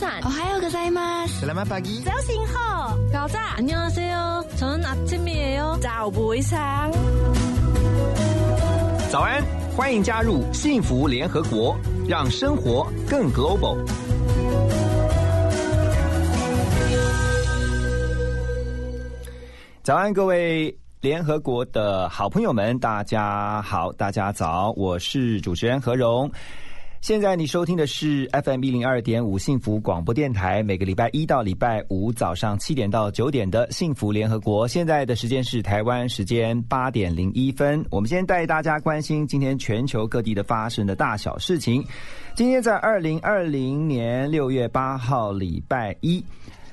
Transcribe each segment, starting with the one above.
早晨，我还有个在吗？早上好，早早，안녕하세 요， 저는아침이에 요。 早不上。早安，欢迎加入幸福联合国，让生活更 global。早安，各位联合国的好朋友们，大家好，大家早，我是主持人何荣。 现在你收听的是 FM 一零二点五幸福广播电台，每个礼拜一到礼拜五早上七点到九点的幸福联合国。现在的时间是台湾时间八点零一分。我们先带大家关心今天全球各地的发生的大小事情。今天在二零二零年六月八号礼拜一。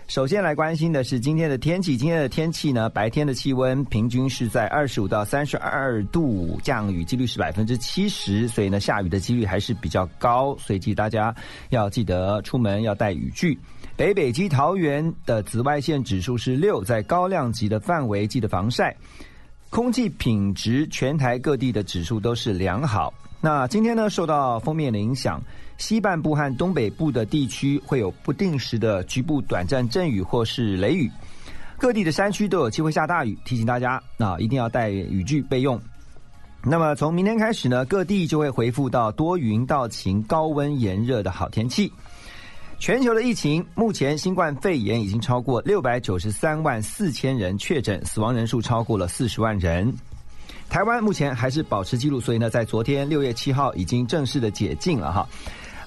首先来关心的是今天的天气。今天的天气呢，白天的气温平均是在二十五到三十二度，降雨几率是百分之七十，所以呢，下雨的几率还是比较高，所以大家要记得出门要带雨具。北北基桃园的紫外线指数是六，在高量级的范围，记得防晒。空气品质全台各地的指数都是良好。那今天呢，受到封面的影响。西半部和东北部的地区会有不定时的局部短暂阵雨或是雷雨，各地的山区都有机会下大雨，提醒大家啊，一定要带雨具备用。那么从明天开始呢，各地就会恢复到多云到晴、高温炎热的好天气。全球的疫情，目前新冠肺炎已经超过六百九十三万四千人确诊，死亡人数超过了四十万人。台湾目前还是保持记录，所以呢，在昨天六月七号已经正式的解禁了哈。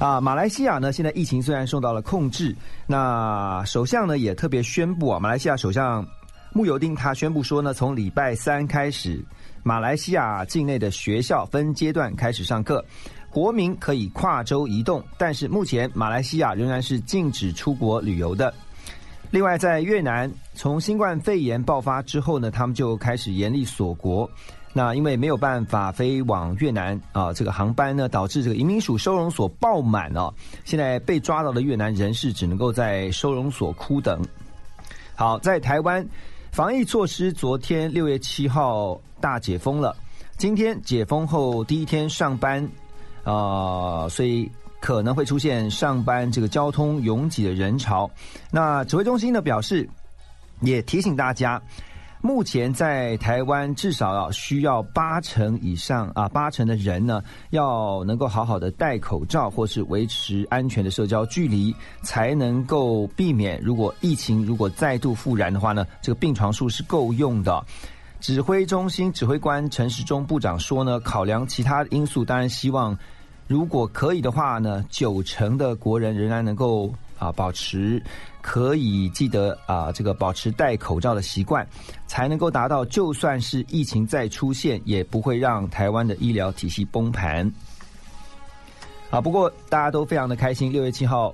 啊，马来西亚呢，现在疫情虽然受到了控制，那首相呢也特别宣布啊，马来西亚首相穆尤丁他宣布说呢，从礼拜三开始，马来西亚境内的学校分阶段开始上课，国民可以跨州移动，但是目前马来西亚仍然是禁止出国旅游的。另外，在越南从新冠肺炎爆发之后呢，他们就开始严厉锁国。那因为没有办法飞往越南啊，这个航班呢，导致这个移民署收容所爆满哦。现在被抓到的越南人士只能够在收容所哭等。好，在台湾防疫措施，昨天六月七号大解封了，今天解封后第一天上班啊，所以可能会出现上班这个交通拥挤的人潮。那指挥中心呢表示，也提醒大家。目前在台湾，至少要需要八成以上啊，八成的人呢，要能够好好的戴口罩，或是维持安全的社交距离，才能够避免如果疫情如果再度复燃的话呢，这个病床数是够用的。指挥中心指挥官陈时中部长说呢，考量其他因素，当然希望如果可以的话呢，九成的国人仍然能够啊保持。可以记得啊，这个保持戴口罩的习惯，才能够达到就算是疫情再出现，也不会让台湾的医疗体系崩盘。啊，不过大家都非常的开心，六月七号，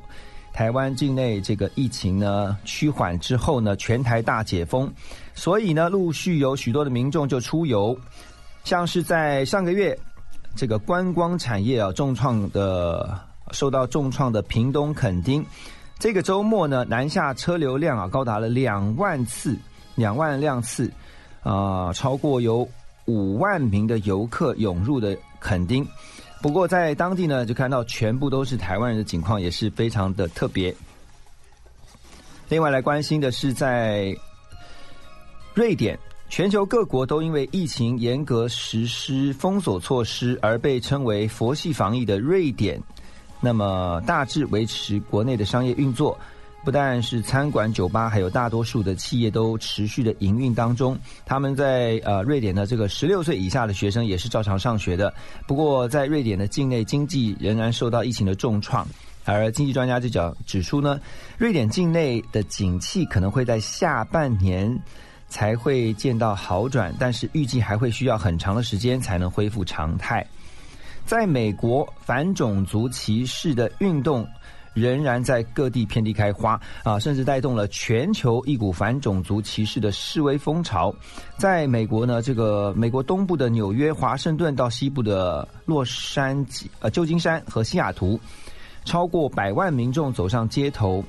台湾境内这个疫情呢趋缓之后呢，全台大解封，所以呢，陆续有许多的民众就出游，像是在上个月，这个观光产业啊重创的，受到重创的屏东垦丁。这个周末呢，南下车流量啊高达了两万次，两万辆次，啊，超过有五万名的游客涌入的垦丁。不过在当地呢，就看到全部都是台湾人的景况，也是非常的特别。另外来关心的是，在瑞典，全球各国都因为疫情严格实施封锁措施而被称为“佛系防疫”的瑞典。那么大致维持国内的商业运作，不但是餐馆、酒吧，还有大多数的企业都持续的营运当中。他们在呃瑞典的这个十六岁以下的学生也是照常上学的。不过在瑞典的境内经济仍然受到疫情的重创，而经济专家就讲指出呢，瑞典境内的景气可能会在下半年才会见到好转，但是预计还会需要很长的时间才能恢复常态。在美国，反种族歧视的运动仍然在各地遍地开花啊，甚至带动了全球一股反种族歧视的示威风潮。在美国呢，这个美国东部的纽约、华盛顿到西部的洛杉矶、呃旧金山和西雅图，超过百万民众走上街头。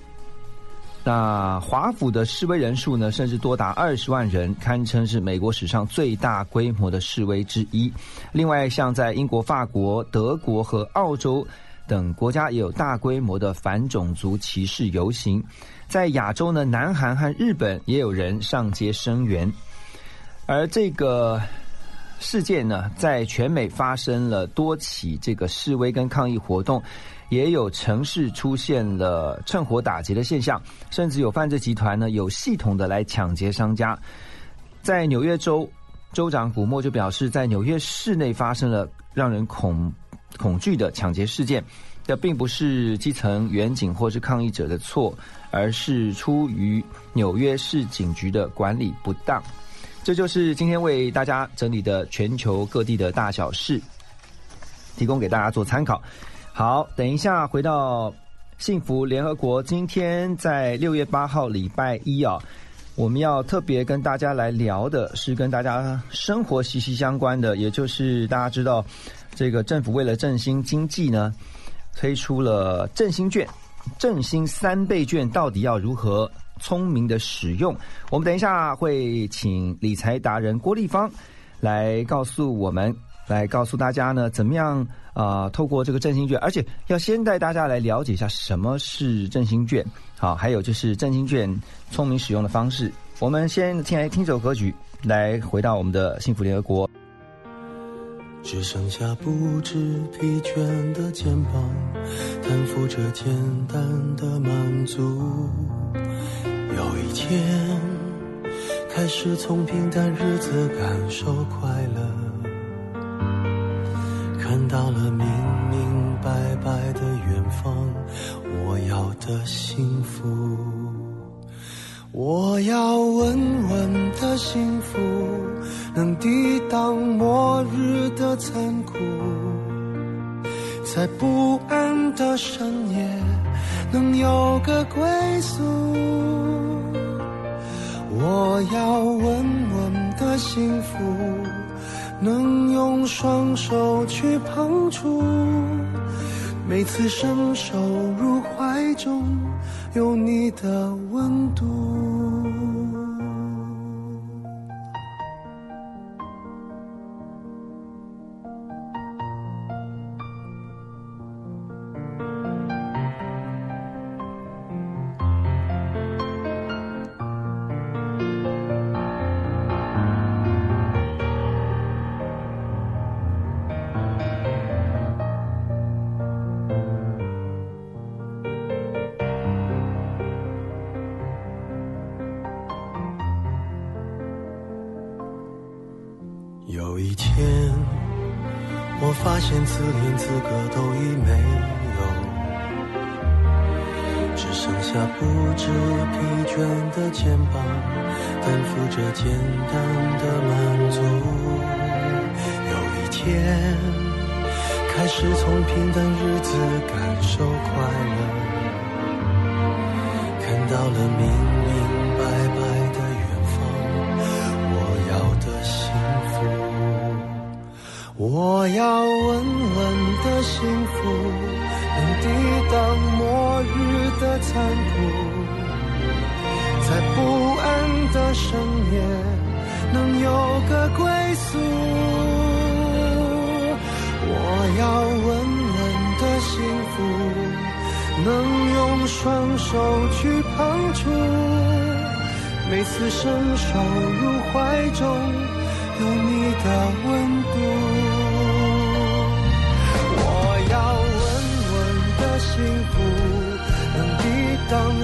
那华府的示威人数呢，甚至多达二十万人，堪称是美国史上最大规模的示威之一。另外，像在英国、法国、德国和澳洲等国家也有大规模的反种族歧视游行。在亚洲呢，南韩和日本也有人上街声援。而这个事件呢，在全美发生了多起这个示威跟抗议活动。也有城市出现了趁火打劫的现象，甚至有犯罪集团呢有系统的来抢劫商家。在纽约州州长古默就表示，在纽约市内发生了让人恐恐惧的抢劫事件，这并不是基层远警或是抗议者的错，而是出于纽约市警局的管理不当。这就是今天为大家整理的全球各地的大小事，提供给大家做参考。好，等一下回到幸福联合国。今天在六月八号礼拜一啊，我们要特别跟大家来聊的是跟大家生活息息相关的，也就是大家知道，这个政府为了振兴经济呢，推出了振兴券、振兴三倍券，到底要如何聪明的使用？我们等一下会请理财达人郭立芳来告诉我们。来告诉大家呢，怎么样啊？透过这个振兴券，而且要先带大家来了解一下什么是振兴券，好，还有就是振兴券聪明使用的方式。我们先听来听首歌曲，来回到我们的幸福联合国。只剩下不知疲倦的肩膀，担负着简单的满足。有一天，开始从平淡日子感受快乐。看到了明明白白的远方，我要的幸福，我要稳稳的幸福，能抵挡末日的残酷，在不安的深夜能有个归宿，我要稳稳的幸福。能用双手去碰触，每次伸手入怀中，有你的温度。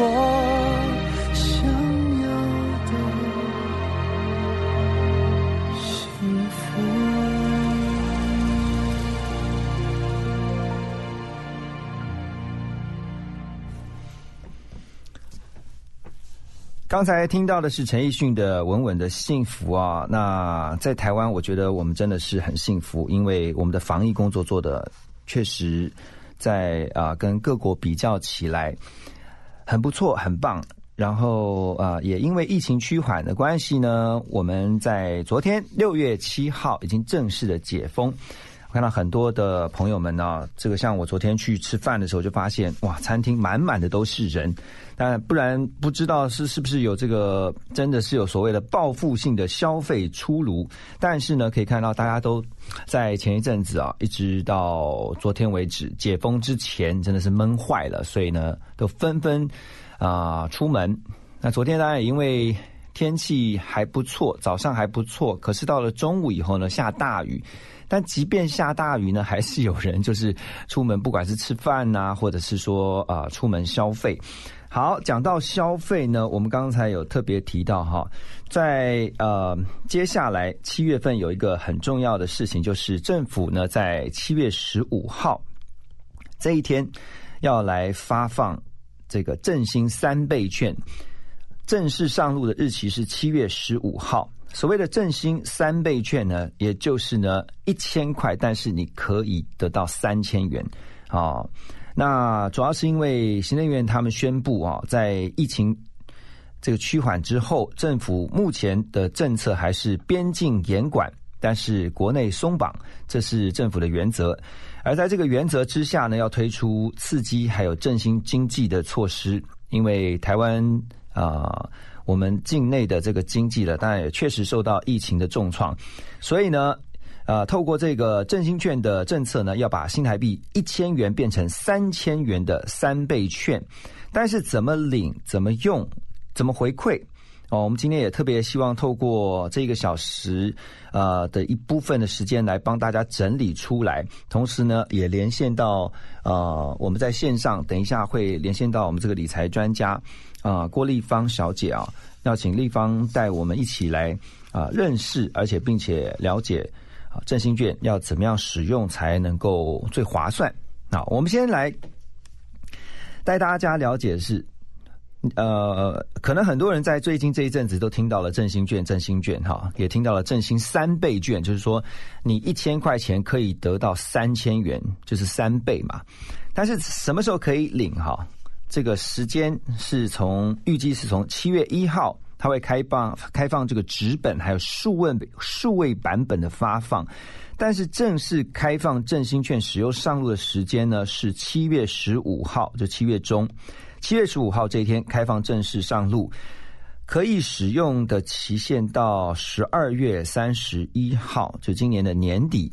我想要的幸福。刚才听到的是陈奕迅的《稳稳的幸福》啊。那在台湾，我觉得我们真的是很幸福，因为我们的防疫工作做的确实，在啊跟各国比较起来很不错，很棒。然后啊，也因为疫情趋缓的关系呢，我们在昨天六月七号已经正式的解封。看到很多的朋友们呢，这个像我昨天去吃饭的时候，就发现哇，餐厅满满的都是人。但不然不知道是是不是有这个，真的是有所谓的报复性的消费出炉。但是呢，可以看到大家都在前一阵子啊，一直到昨天为止解封之前，真的是闷坏了，所以呢，都纷纷啊出门。那昨天当然也因为天气还不错，早上还不错，可是到了中午以后呢，下大雨。但即便下大雨呢，还是有人就是出门，不管是吃饭呐，或者是说啊出门消费。好，讲到消费呢，我们刚才有特别提到哈，在呃接下来七月份有一个很重要的事情，就是政府呢在七月十五号这一天要来发放这个振兴三倍券，正式上路的日期是七月十五号。所谓的振兴三倍券呢，也就是呢一千块，但是你可以得到三千元啊。那主要是因为行政院他们宣布啊，在疫情这个趋缓之后，政府目前的政策还是边境严管，但是国内松绑，这是政府的原则。而在这个原则之下呢，要推出刺激还有振兴经济的措施，因为台湾啊。我们境内的这个经济了，当然也确实受到疫情的重创，所以呢，呃，透过这个振兴券的政策呢，要把新台币一千元变成三千元的三倍券，但是怎么领、怎么用、怎么回馈哦？我们今天也特别希望透过这个小时呃的一部分的时间来帮大家整理出来，同时呢，也连线到呃我们在线上，等一下会连线到我们这个理财专家。啊，郭丽芳小姐啊，要请丽芳带我们一起来啊认识，而且并且了解啊振兴券要怎么样使用才能够最划算。那我们先来带大家了解的是，呃，可能很多人在最近这一阵子都听到了振兴券、振兴券哈，也听到了振兴三倍券，就是说你一千块钱可以得到三千元，就是三倍嘛。但是什么时候可以领哈？这个时间是从预计是从七月一号，它会开放开放这个纸本还有数位数位版本的发放，但是正式开放振兴券使用上路的时间呢是七月十五号，就七月中，七月十五号这一天开放正式上路，可以使用的期限到十二月三十一号，就今年的年底。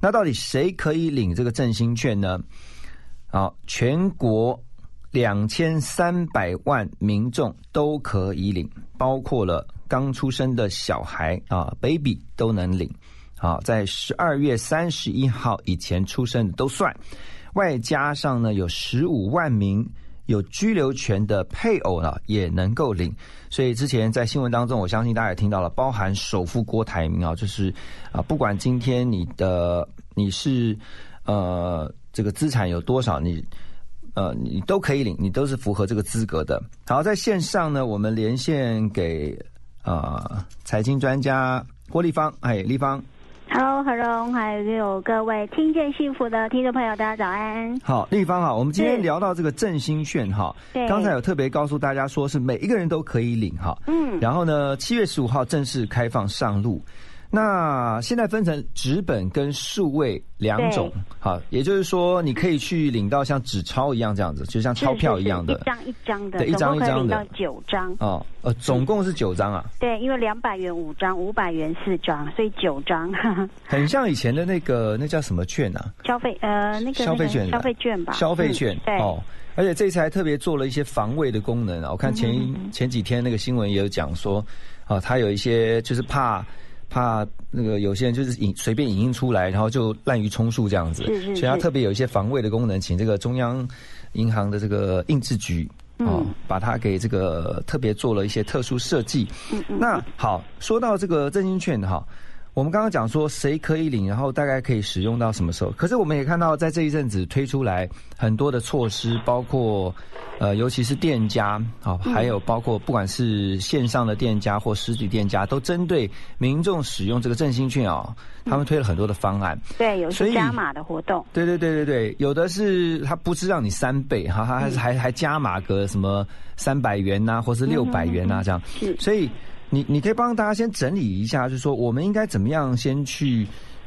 那到底谁可以领这个振兴券呢？好，全国。两千三百万民众都可以领，包括了刚出生的小孩啊，baby 都能领。好，在十二月三十一号以前出生的都算，外加上呢有十五万名有居留权的配偶呢也能够领。所以之前在新闻当中，我相信大家也听到了，包含首富郭台铭啊，就是啊，不管今天你的你是呃这个资产有多少，你。呃，你都可以领，你都是符合这个资格的。好，在线上呢，我们连线给呃财经专家郭立芳，哎，立芳，Hello，何荣，还有各位听见幸福的听众朋友，大家早安。好，立方好，我们今天聊到这个振兴券哈，对，刚才有特别告诉大家说是每一个人都可以领哈，嗯，然后呢，七月十五号正式开放上路。那现在分成纸本跟数位两种，好，也就是说你可以去领到像纸钞一样这样子，就像钞票一样的，一张一张的，对，一张一张的，九张哦，呃，总共是九张啊。对，因为两百元五张，五百元四张，所以九张。很像以前的那个那叫什么券啊？消费呃那个消费券，消费券吧。消费券哦，而且这次还特别做了一些防卫的功能啊。我看前前几天那个新闻也有讲说，啊，它有一些就是怕。怕那个有些人就是影随便影印出来，然后就滥竽充数这样子，所以它特别有一些防卫的功能，请这个中央银行的这个印制局哦，把它给这个特别做了一些特殊设计。那好，说到这个振兴券哈，我们刚刚讲说谁可以领，然后大概可以使用到什么时候？可是我们也看到，在这一阵子推出来很多的措施，包括呃，尤其是店家啊，还有包括不管是线上的店家或实体店家，都针对民众使用这个振兴券啊，他们推了很多的方案。对，有些加码的活动。对对对对对，有的是它不是让你三倍哈，他还是还还加码个什么三百元呐、或是六百元呐、这样。是所以你你可以帮大家先整理一下，就是说我们应该怎么样先去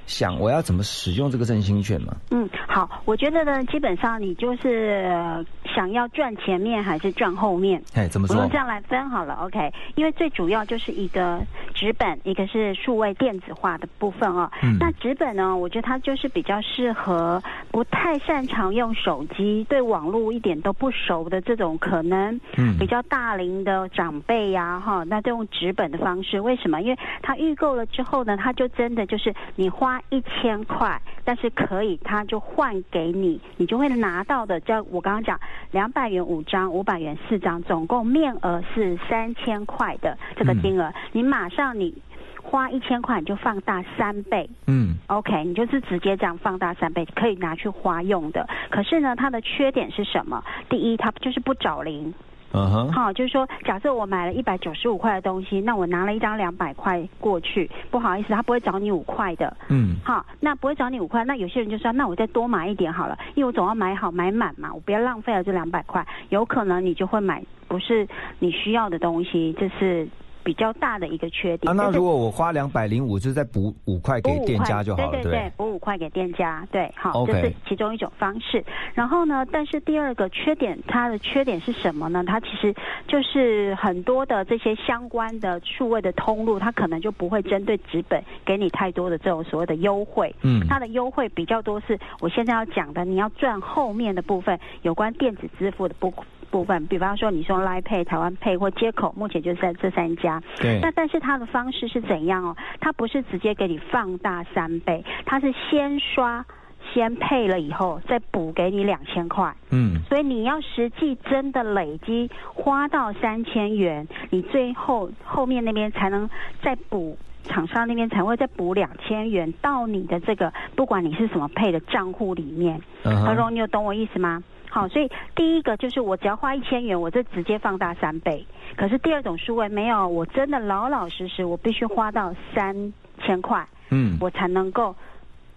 想我要怎么使用这个振兴券嘛？嗯，好，我觉得呢，基本上你就是呃想要赚前面还是赚后面，哎，怎么说我们这？样来分好了，OK？因为最主要就是一个纸本，一个是数位电子化的部分哦。嗯那纸本呢，我觉得它就是比较适合不太擅长用手机、对网络一点都不熟的这种可能嗯比较大龄的长辈呀、哈，那就用纸本的方式。为什么？因为它预购了之后呢，它就真的就是你花一千块，但是可以他就换给你，你就会拿到的，叫我刚刚讲两百元五张，五百元四张，总共面额是三千块的这个金额，你马上你花一千块你就放大三倍。嗯 OK，你就是直接这样放大三倍，可以拿去花用的。可是呢，它的缺点是什么？第一，它就是不找零。嗯哼，好、就是说，假设我买了一百九十五块的东西，那我拿了一张两百块过去，不好意思，他不会找你五块的。嗯好，那不会找你五块，那有些人就说，那我再多买一点好了，因为我总要买好买满嘛，我不要浪费了这两百块。有可能你就会买不是你需要的东西，这是比较大的一个缺点。啊，那如果我花两百零五，就再补五块给店家就好了，对对对补五块给店家，对，好这是其中一种方式。然后呢，但是第二个缺点，它的缺点是什么呢？它其实就是很多的这些相关的数位的通路，它可能就不会针对纸本给你太多的这种所谓的优惠。嗯它的优惠比较多是我现在要讲的，你要赚后面的部分，有关电子支付的部部分，比方说你说 Line Pay、台湾 Pay 或接口，目前就是在这三家。对那但是它的方式是怎样哦？它不是直接给你放大三倍，它是先刷。先配了以后，再补给你两千块，嗯所以你要实际真的累积花到三千元，你最后后面那边才能再补，厂商那边才会再补两千元到你的这个，不管你是什么配的账户里面。嗯哼，何荣，你有懂我意思吗？好，所以第一个就是我只要花一千元，我就直接放大三倍。可是第二种数位没有，我真的老老实实，我必须花到三千块，嗯，我才能够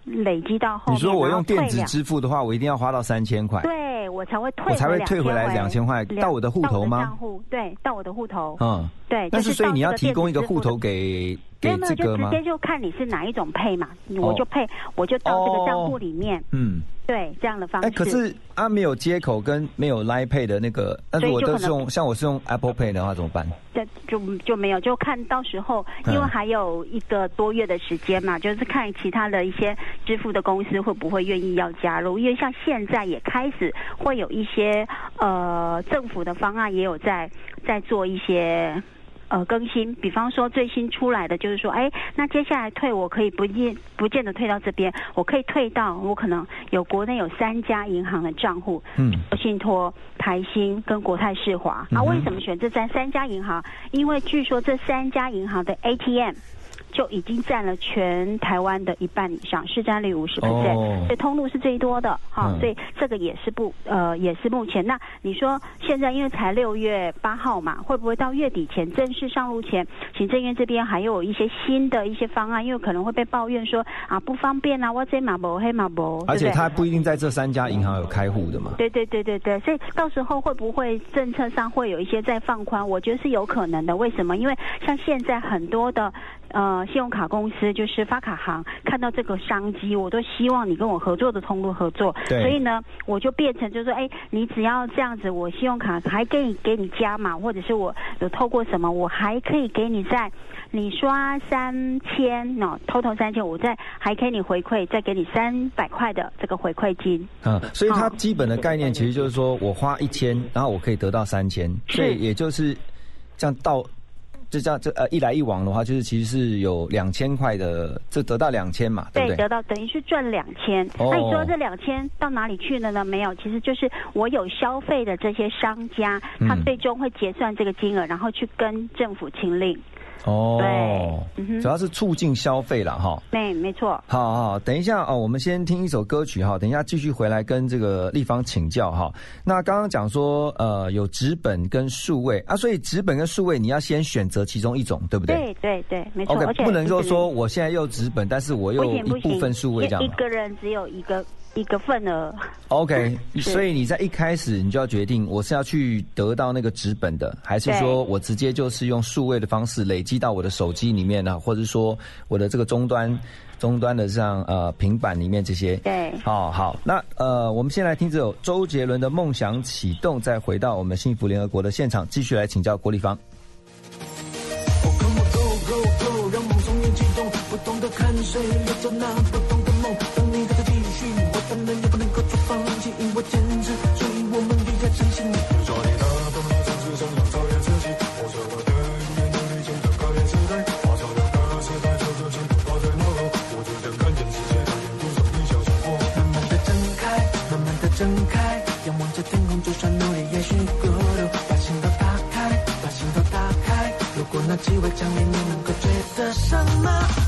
累积到后面。你说我用电子支付的话，我一定要花到三千块，对我才会退，我才会退回来两2000块到我的户头吗账户对，到我的户头。嗯，对，但是所以你要提供一个户头给给没有没有？就直接就看你是哪一种配嘛，哦我就配，我就到这个账户里面，嗯，对这样的方式。哎，可是啊，没有接口跟没有 Line Pay 的那个，但是我都是用像我是用 Apple Pay 的话怎么办？这就就没有，就看到时候，因为嗯还有一个多月的时间嘛，就是看其他的一些支付的公司会不会愿意要加入，因为像现在也开始会有一些呃政府的方案也有在在做一些。呃，更新，比方说最新出来的就是说，哎，那接下来退我可以不见不见得退到这边，我可以退到我可能有国内有三家银行的账户，嗯信托、台新跟国泰世华。啊，为什么选这三三家银行？因为据说这三家银行的 ATM 就已经占了全台湾的一半以上，市占率五十 percent，哦所以通路是最多的。哈、嗯所以这个也是不呃也是目前。那你说现在因为才六月八号嘛，会不会到月底前正式上路前，行政院这边还有一些新的一些方案？因为可能会被抱怨说啊不方便啊，我这马博黑马博，而且他不一定在这三家银行有开户的嘛。对对对对对，所以到时候会不会政策上会有一些再放宽？我觉得是有可能的。为什么？因为像现在很多的呃信用卡公司，就是发卡行，看到这个商机，我都希望你跟我合作的通路合作。对所以呢，我就变成就是说，哎，你只要这样子，我信用卡还可以给你加码，或者是我有透过什么，我还可以给你在你刷三千哦，total 三千，我再还给你回馈，再给你三百块的这个回馈金。嗯，所以它基本的概念其实就是说我花一千，然后我可以得到三千，所以也就是这样到。就这样，这呃一来一往的话，就是其实是有两千块的，这得到两千嘛，对不对？得到等于是赚两千。哦那你说这两千到哪里去了呢？没有，其实就是我有消费的这些商家，他嗯最终会结算这个金额，然后去跟政府清令。哦，对嗯主要是促进消费了哈。对没错。好好，等一下哦，我们先听一首歌曲哈，等一下继续回来跟这个立方请教哈。那刚刚讲说呃有纸本跟数位啊，所以纸本跟数位你要先选择其中一种，对不对？对对对，没错。OK，而且不能够说我现在又纸本，但是我又一部分数位这样一。个人只有一个一个份额。OK，所以你在一开始你就要决定我是要去得到那个纸本的，还是说我直接就是用数位的方式累积到我的手机里面呢，或者说我的这个终端终端的像呃平板里面这些。对，好好，那呃，我们先来听这首周杰伦的《梦想启动》，再回到我们幸福联合国的现场，继续来请教郭立芳。Come on, go go go，让梦从眼启动，不懂得看谁留着那为奖励，你能够追得上吗？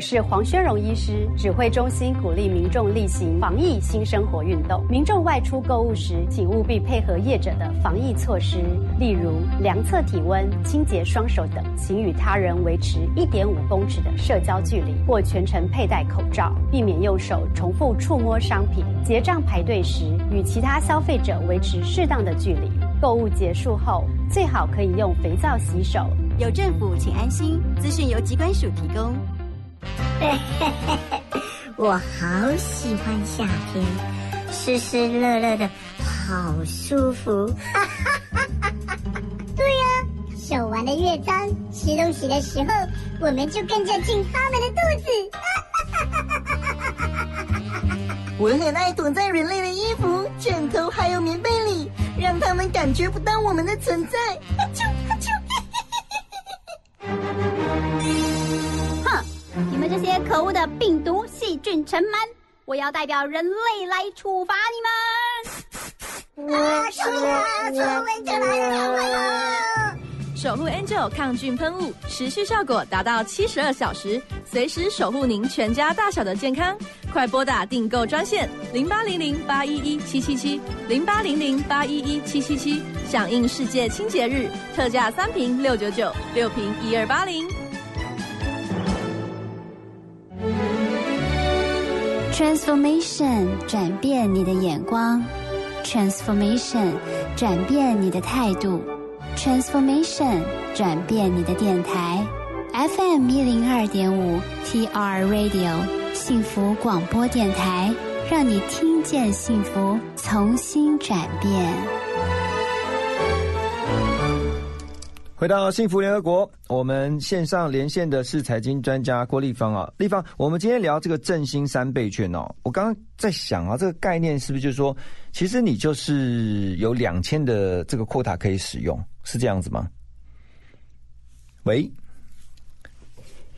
我是黄宣荣医师，指挥中心鼓励民众例行防疫新生活运动。民众外出购物时，请务必配合业者的防疫措施，例如量测体温、清洁双手等，请与他人维持一点五公尺的社交距离，或全程佩戴口罩，避免用手重复触摸商品。结账排队时，与其他消费者维持适当的距离。购物结束后，最好可以用肥皂洗手。有政府，请安心。资讯由机关署提供。我好喜欢夏天，湿湿热热的，好舒服。对呀、手玩的越脏，吃东西的时候，我们就跟着进他们的肚子。我很爱躲在人类的衣服、枕头还有棉被里，让他们感觉不到我们的存在。可恶的病毒细菌尘螨，我要代表人类来处罚你们！啊，守护啊，守护文就来了！守护 Angel 抗菌喷雾，持续效果达到七十二小时，随时守护您全家大小的健康。快拨打订购专线零八零零八一一七七七零八零零八一一七七七，响应世界清洁日，特价三瓶六九九，六瓶一二八零。Transformation 转变你的眼光，Transformation 转变你的态度，Transformation 转变你的电台，FM 一零二点五 TR Radio 幸福广播电台，让你听见幸福，重新转变。回到幸福联合国，我们线上连线的是财经专家郭立方啊，立方，我们今天聊这个振兴三倍券哦，我刚刚在想啊，这个概念是不是就是说，其实你就是有两千的这个 quota 可以使用，是这样子吗？喂，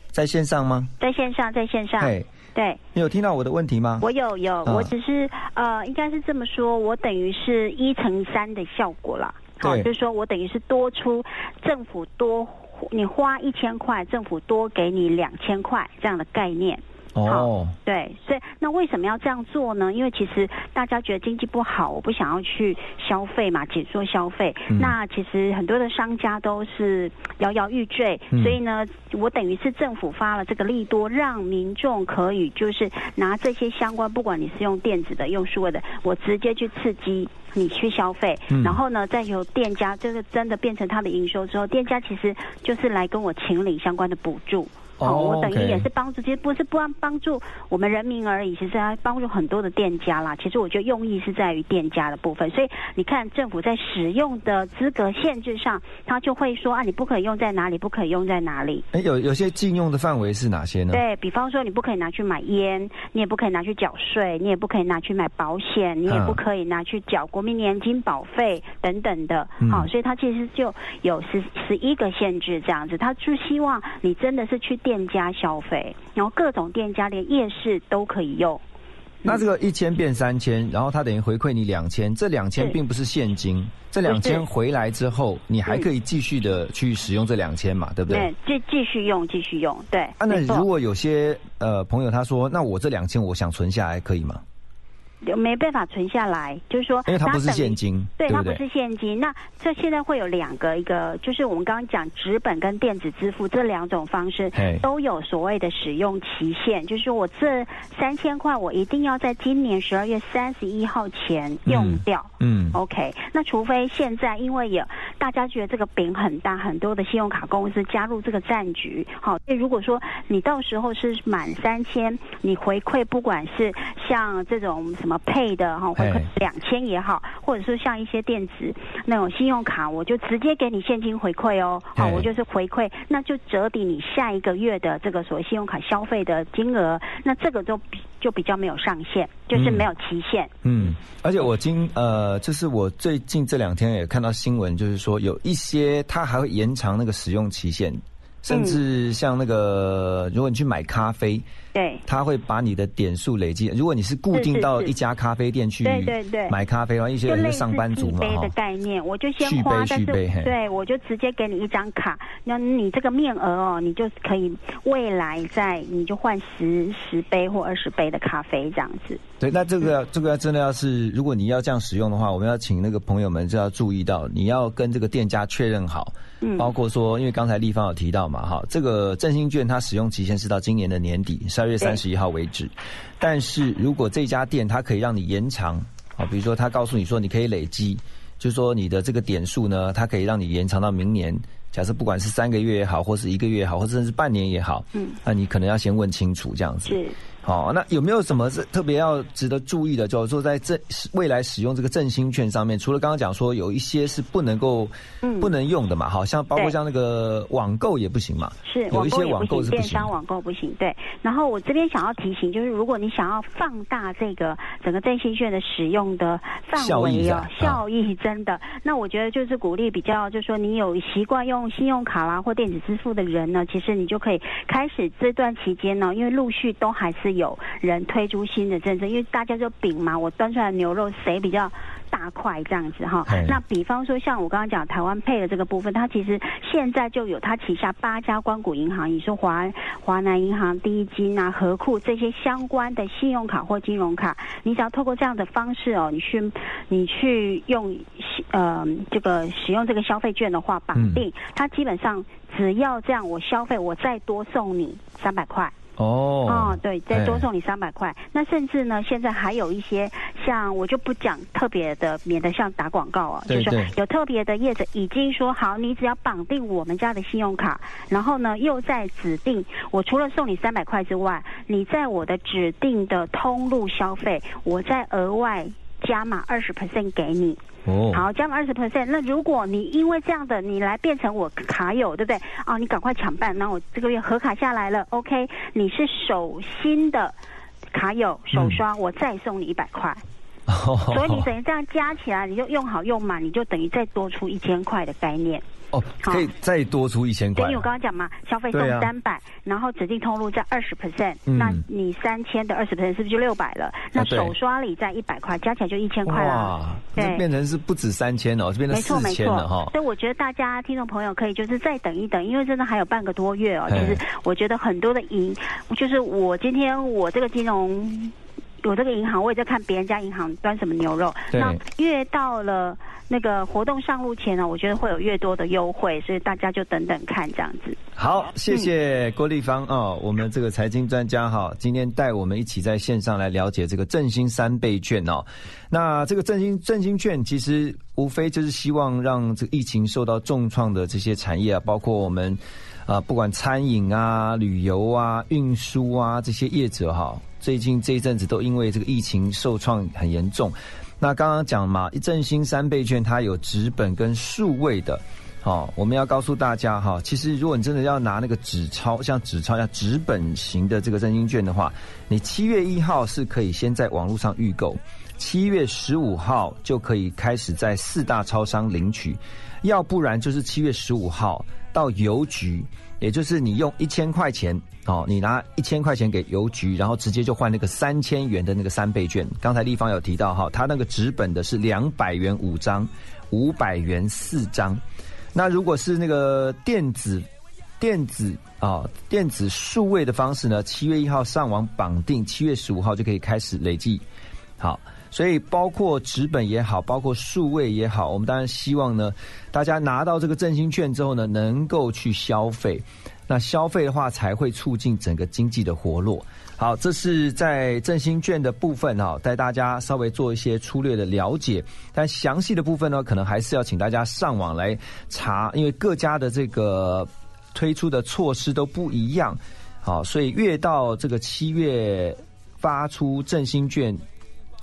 在线上吗？在线上，在线上。对，对你有听到我的问题吗？我有，有，我只是呃，应该是这么说，我等于是一乘三的效果了。好，就是说我等于是多出政府多，你花一千块，政府多给你两千块这样的概念。哦，对，所以那为什么要这样做呢？因为其实大家觉得经济不好，我不想要去消费嘛，紧缩消费。那其实很多的商家都是摇摇欲坠，所以呢，我等于是政府发了这个利多，让民众可以就是拿这些相关，不管你是用电子的、用数位的，我直接去刺激你去消费，然后呢，再由店家就是真的变成他的营收之后，店家其实就是来跟我请领相关的补助。哦，我等于也是帮助，其实不是不帮帮助我们人民而已，其实还帮助很多的店家啦。其实我觉得用意是在于店家的部分，所以你看政府在使用的资格限制上，他就会说啊，你不可以用在哪里，不可以用在哪里。哎，有有些禁用的范围是哪些呢？对比方说，你不可以拿去买烟，你也不可以拿去缴税，你也不可以拿去买保险，你也不可以拿去缴国民年金保费等等的。好，所以他其实就有十十一个限制这样子，他就希望你真的是去店。家消费，然后各种店家连夜市都可以用。那这个一千变三千，然后他等于回馈你两千，这两千并不是现金，这两千回来之后，你还可以继续的去使用这两千嘛，对不对？对，继继续用，继续用，对。啊，那如果有些呃朋友他说，那我这两千我想存下来，可以吗？没办法存下来，就是说，因为它不是现金，对，它不是现金。那这现在会有两个，一个就是我们刚刚讲纸本跟电子支付这两种方式，都有所谓的使用期限，就是说我这三千块我一定要在今年十二月三十一号前用掉。嗯，OK。那除非现在因为有大家觉得这个饼很大，很多的信用卡公司加入这个战局，好，所以如果说你到时候是满三千，你回馈不管是像这种什么。配的哈，或者两千也好，或者是像一些电子那种信用卡，我就直接给你现金回馈哦。好，我就是回馈，那就折抵你下一个月的这个所谓信用卡消费的金额。那这个就比就比较没有上限，就是没有期限。嗯，而且我今呃，就是我最近这两天也看到新闻，就是说有一些它还会延长那个使用期限。甚至像那个，如果你去买咖啡，对，他会把你的点数累积。如果你是固定到一家咖啡店去，对对对，买咖啡的话，一些人是上班族嘛，杯的概念，我就先花，但是对，我就直接给你一张卡，那你这个面额哦，你就可以未来再你就换十十杯或二十杯的咖啡这样子。对，那这个这个真的要是如果你要这样使用的话，我们要请那个朋友们就要注意到，你要跟这个店家确认好。包括说，因为刚才立方有提到嘛，哈，这个振兴券它使用期限是到今年的年底十二月三十一号为止。但是如果这家店它可以让你延长，啊，比如说他告诉你说你可以累积，就是说你的这个点数呢，它可以让你延长到明年。假设不管是三个月也好，或是一个月也好，或甚至是半年也好，嗯，那你可能要先问清楚这样子。是。好，那有没有什么是特别要值得注意的？就是说，在这未来使用这个振兴券上面，除了刚刚讲说有一些是不能够、不能用的嘛，好像包括像那个网购也不行嘛，是有一些网购是电商网购不行。对，然后我这边想要提醒，就是如果你想要放大这个整个振兴券的使用的范围哦，效益真的，那我觉得就是鼓励比较，就是说你有习惯用信用卡啦或电子支付的人呢，其实你就可以开始这段期间呢，因为陆续都还是。有人推出新的政策，因为大家就饼嘛，我端出来牛肉谁比较大块这样子哈？那比方说像我刚刚讲台湾配的这个部分，它其实现在就有它旗下八家关谷银行，你说华华南银行、第一金啊、和库这些相关的信用卡或金融卡，你只要透过这样的方式哦，你去你去用呃这个使用这个消费券的话，绑定它基本上只要这样，我消费我再多送你三百块。哦哦，对，再多哎送你三百块。那甚至呢，现在还有一些像我就不讲特别的，免得像打广告啊，就是有特别的业者已经说好，你只要绑定我们家的信用卡，然后呢又在指定我除了送你三百块之外，你在我的指定的通路消费，我再额外加码二十 percent 给你。哦，好，加满二十 percent。那如果你因为这样的，你来变成我卡友，对不对？哦，你赶快抢办，那我这个月合卡下来了，OK，你是手新的卡友手刷，我再送你一百块。所以你等于这样加起来，你就用好用满，你就等于再多出一千块的概念。哦，可以再多出一千块等于我刚刚讲嘛，消费送三百、然后指定通路在二十 percent，嗯那你三千的二十 percent 是不是就六百了？那手刷礼在一百块，加起来就一千块了。哇，对变成是不止三千哦，这变成没错四没错千了哈，。所以我觉得大家听众朋友可以就是再等一等，因为真的还有半个多月哦。嘿就是我觉得很多的银，就是我今天我这个金融。我这个银行，我也在看别人家银行端什么牛肉。那越到了那个活动上路前呢，我觉得会有越多的优惠，所以大家就等等看这样子。好，谢谢郭立芳哦，我们这个财经专家哈，今天带我们一起在线上来了解这个振兴三倍券哦。那这个振兴振兴券其实无非就是希望让这个疫情受到重创的这些产业啊，包括我们啊、不管餐饮啊、旅游啊、运输啊这些业者哈，最近这一阵子都因为这个疫情受创很严重。那刚刚讲嘛，一振兴三倍券它有纸本跟数位的。好、我们要告诉大家哈，其实如果你真的要拿那个纸钞，像纸钞、像纸本型的这个振兴券的话，你七月一号是可以先在网络上预购，七月十五号就可以开始在四大超商领取，要不然就是七月十五号到邮局，也就是你用一千块钱哦，你拿一千块钱给邮局，然后直接就换那个三千元的那个三倍券。刚才立方有提到哈，它那个纸本的是两百元五张，五百元四张。那如果是那个电子电子啊、电子数位的方式呢，七月一号上网绑定，七月十五号就可以开始累计。好，所以包括纸本也好，包括数位也好，我们当然希望呢，大家拿到这个振兴券之后呢，能够去消费。那消费的话，才会促进整个经济的活络。好，这是在振兴券的部分哈，带大家稍微做一些粗略的了解，但详细的部分呢，可能还是要请大家上网来查，因为各家的这个推出的措施都不一样。好，所以越到这个七月发出振兴券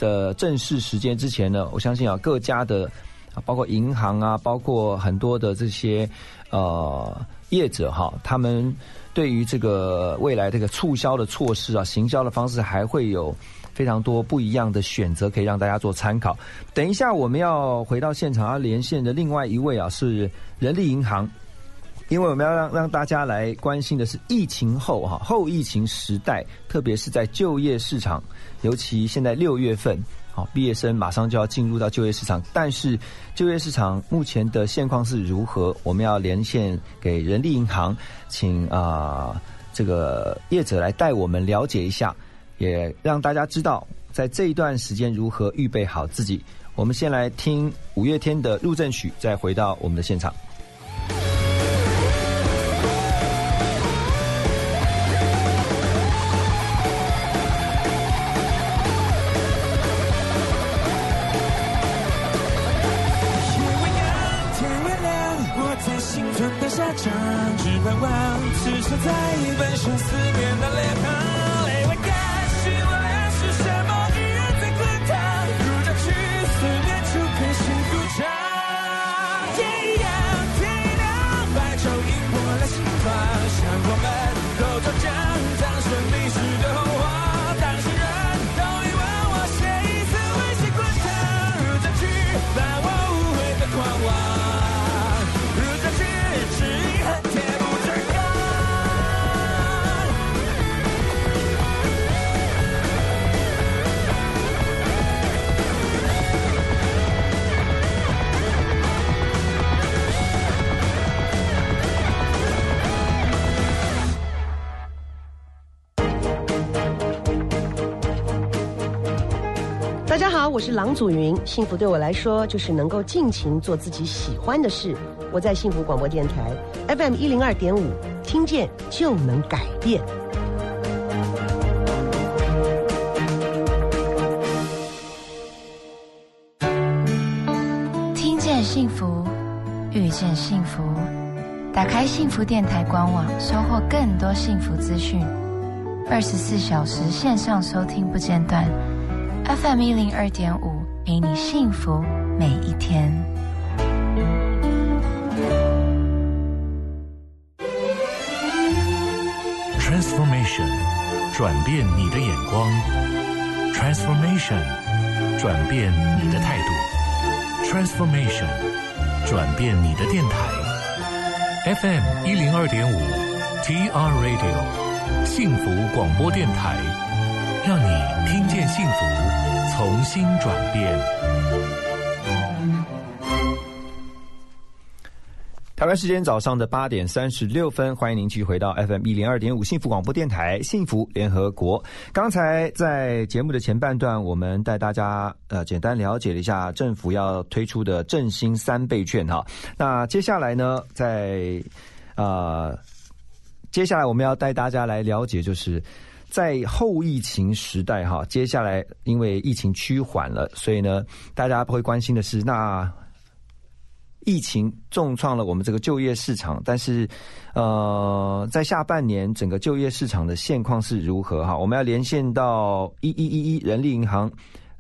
的正式时间之前呢，我相信啊，各家的啊，包括银行啊，包括很多的这些呃业者哈，他们对于这个未来这个促销的措施啊，行销的方式还会有非常多不一样的选择，可以让大家做参考。等一下我们要回到现场要连线的另外一位啊，是人力银行。因为我们要让让大家来关心的是疫情后哈后疫情时代，特别是在就业市场，尤其现在六月份，好毕业生马上就要进入到就业市场，但是就业市场目前的现况是如何？我们要连线给人力银行，请啊、这个业者来带我们了解一下，也让大家知道在这一段时间如何预备好自己。我们先来听五月天的入阵曲，再回到我们的现场。幸福对我来说就是能够尽情做自己喜欢的事。我在幸福广播电台 fm 一零二点五听见就能改变。听见幸福遇见幸福打开幸福电台官网收获更多幸福资讯。二十四小时线上收听不间断 fm 一零二点五。给你幸福每一天。Transformation，转变你的眼光。Transformation，转变你的态度。Transformation，转变你的电台。FM 一零二点五，TR Radio，幸福广播电台，让你听见幸福，重新转变。台湾时间早上的八点三十六分，欢迎您继续回到 FM 一零二点五幸福广播电台幸福联合国。刚才在节目的前半段，我们带大家呃简单了解了一下政府要推出的振兴三倍券哈。那接下来呢，在呃接下来我们要带大家来了解，就是在后疫情时代哈，接下来因为疫情趋缓了，所以呢，大家不会关心的是那。疫情重创了我们这个就业市场，但是，呃，在下半年整个就业市场的现况是如何？哈，我们要连线到一一一一人力银行，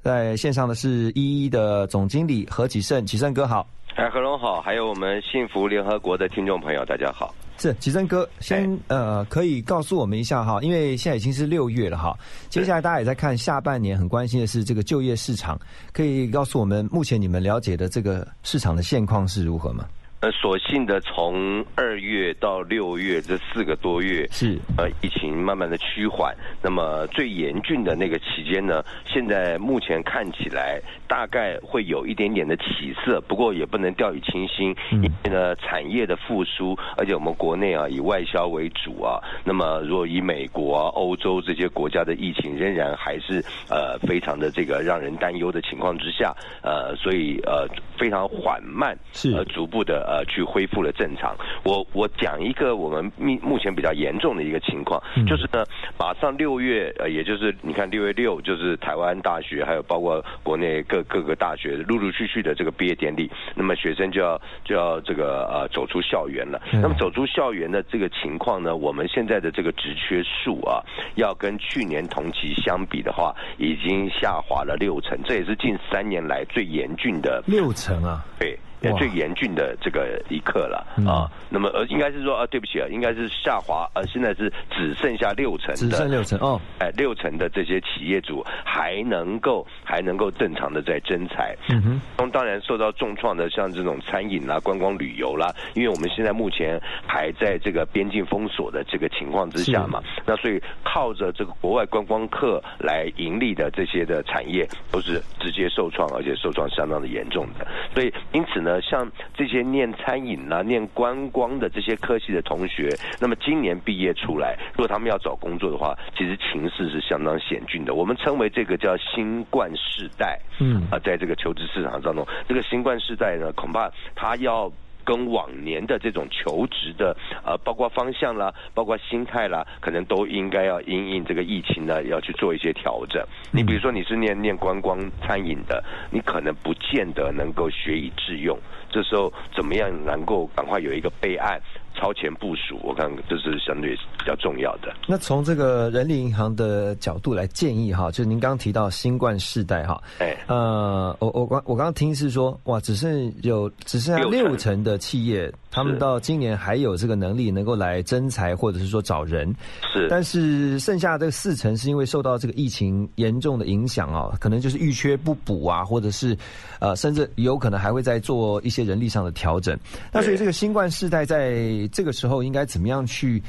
在线上的是一一的总经理何启胜，启胜哥好。哎，何龙好，还有我们幸福联合国的听众朋友，大家好。是启正哥，先呃，可以告诉我们一下哈，因为现在已经是六月了哈，接下来大家也在看下半年，很关心的是这个就业市场，可以告诉我们目前你们了解的这个市场的现况是如何吗？呃，所幸的从二月到六月这四个多月是呃疫情慢慢的趋缓，那么最严峻的那个期间呢，现在目前看起来大概会有一点点的起色，不过也不能掉以轻心，因为呢产业的复苏，而且我们国内啊以外销为主啊，那么如果以美国啊、欧洲这些国家的疫情仍然还是呃非常的这个让人担忧的情况之下，呃，所以呃非常缓慢，是呃逐步的。呃，去恢复了正常。我我讲一个我们目目前比较严重的一个情况，嗯就是呢，马上六月，呃，也就是你看六月六，就是台湾大学还有包括国内各各个大学陆陆续续的这个毕业典礼，那么学生就要就要这个呃走出校园了。嗯那么走出校园的这个情况呢，我们现在的这个职缺数啊，要跟去年同期相比的话，已经下滑了六成，这也是近三年来最严峻的六成啊，对。哇。最严峻的这个一刻了、嗯。啊，那么呃，应该是说啊，对不起啊，应该是下滑，呃，现在是只剩下六成的，只剩六成哦，哎，六成的这些企业主还能够还能够正常的在增财，嗯哼，当当然受到重创的像这种餐饮啦、观光旅游啦，因为我们现在目前还在这个边境封锁的这个情况之下嘛，那所以靠着这个国外观光客来盈利的这些的产业都是直接受创，而且受创相当的严重的，所以因此呢。呃，像这些念餐饮啦、念观光的这些科系的同学，那么今年毕业出来，如果他们要找工作的话，其实情势是相当险峻的。我们称为这个叫新冠世代，嗯啊、在这个求职市场当中，这个新冠世代呢，恐怕他要。跟往年的这种求职的呃，包括方向啦，包括心态啦，可能都应该要因应这个疫情呢，要去做一些调整。你比如说你是念念观光餐饮的，你可能不见得能够学以致用。这时候怎么样能够赶快有一个备案？超前部署，我看这是相对比较重要的。那从这个人力银行的角度来建议哈，就是您刚刚提到新冠世代哈，哎，呃，我我刚我刚刚听是说，哇，只剩有只剩下六成的企业，他们到今年还有这个能力能够来增财或者是说找人，是，但是剩下这个四成是因为受到这个疫情严重的影响啊，可能就是预缺不补啊，或者是呃，甚至有可能还会再做一些人力上的调整。那所以这个新冠世代在这个时候应该怎么样去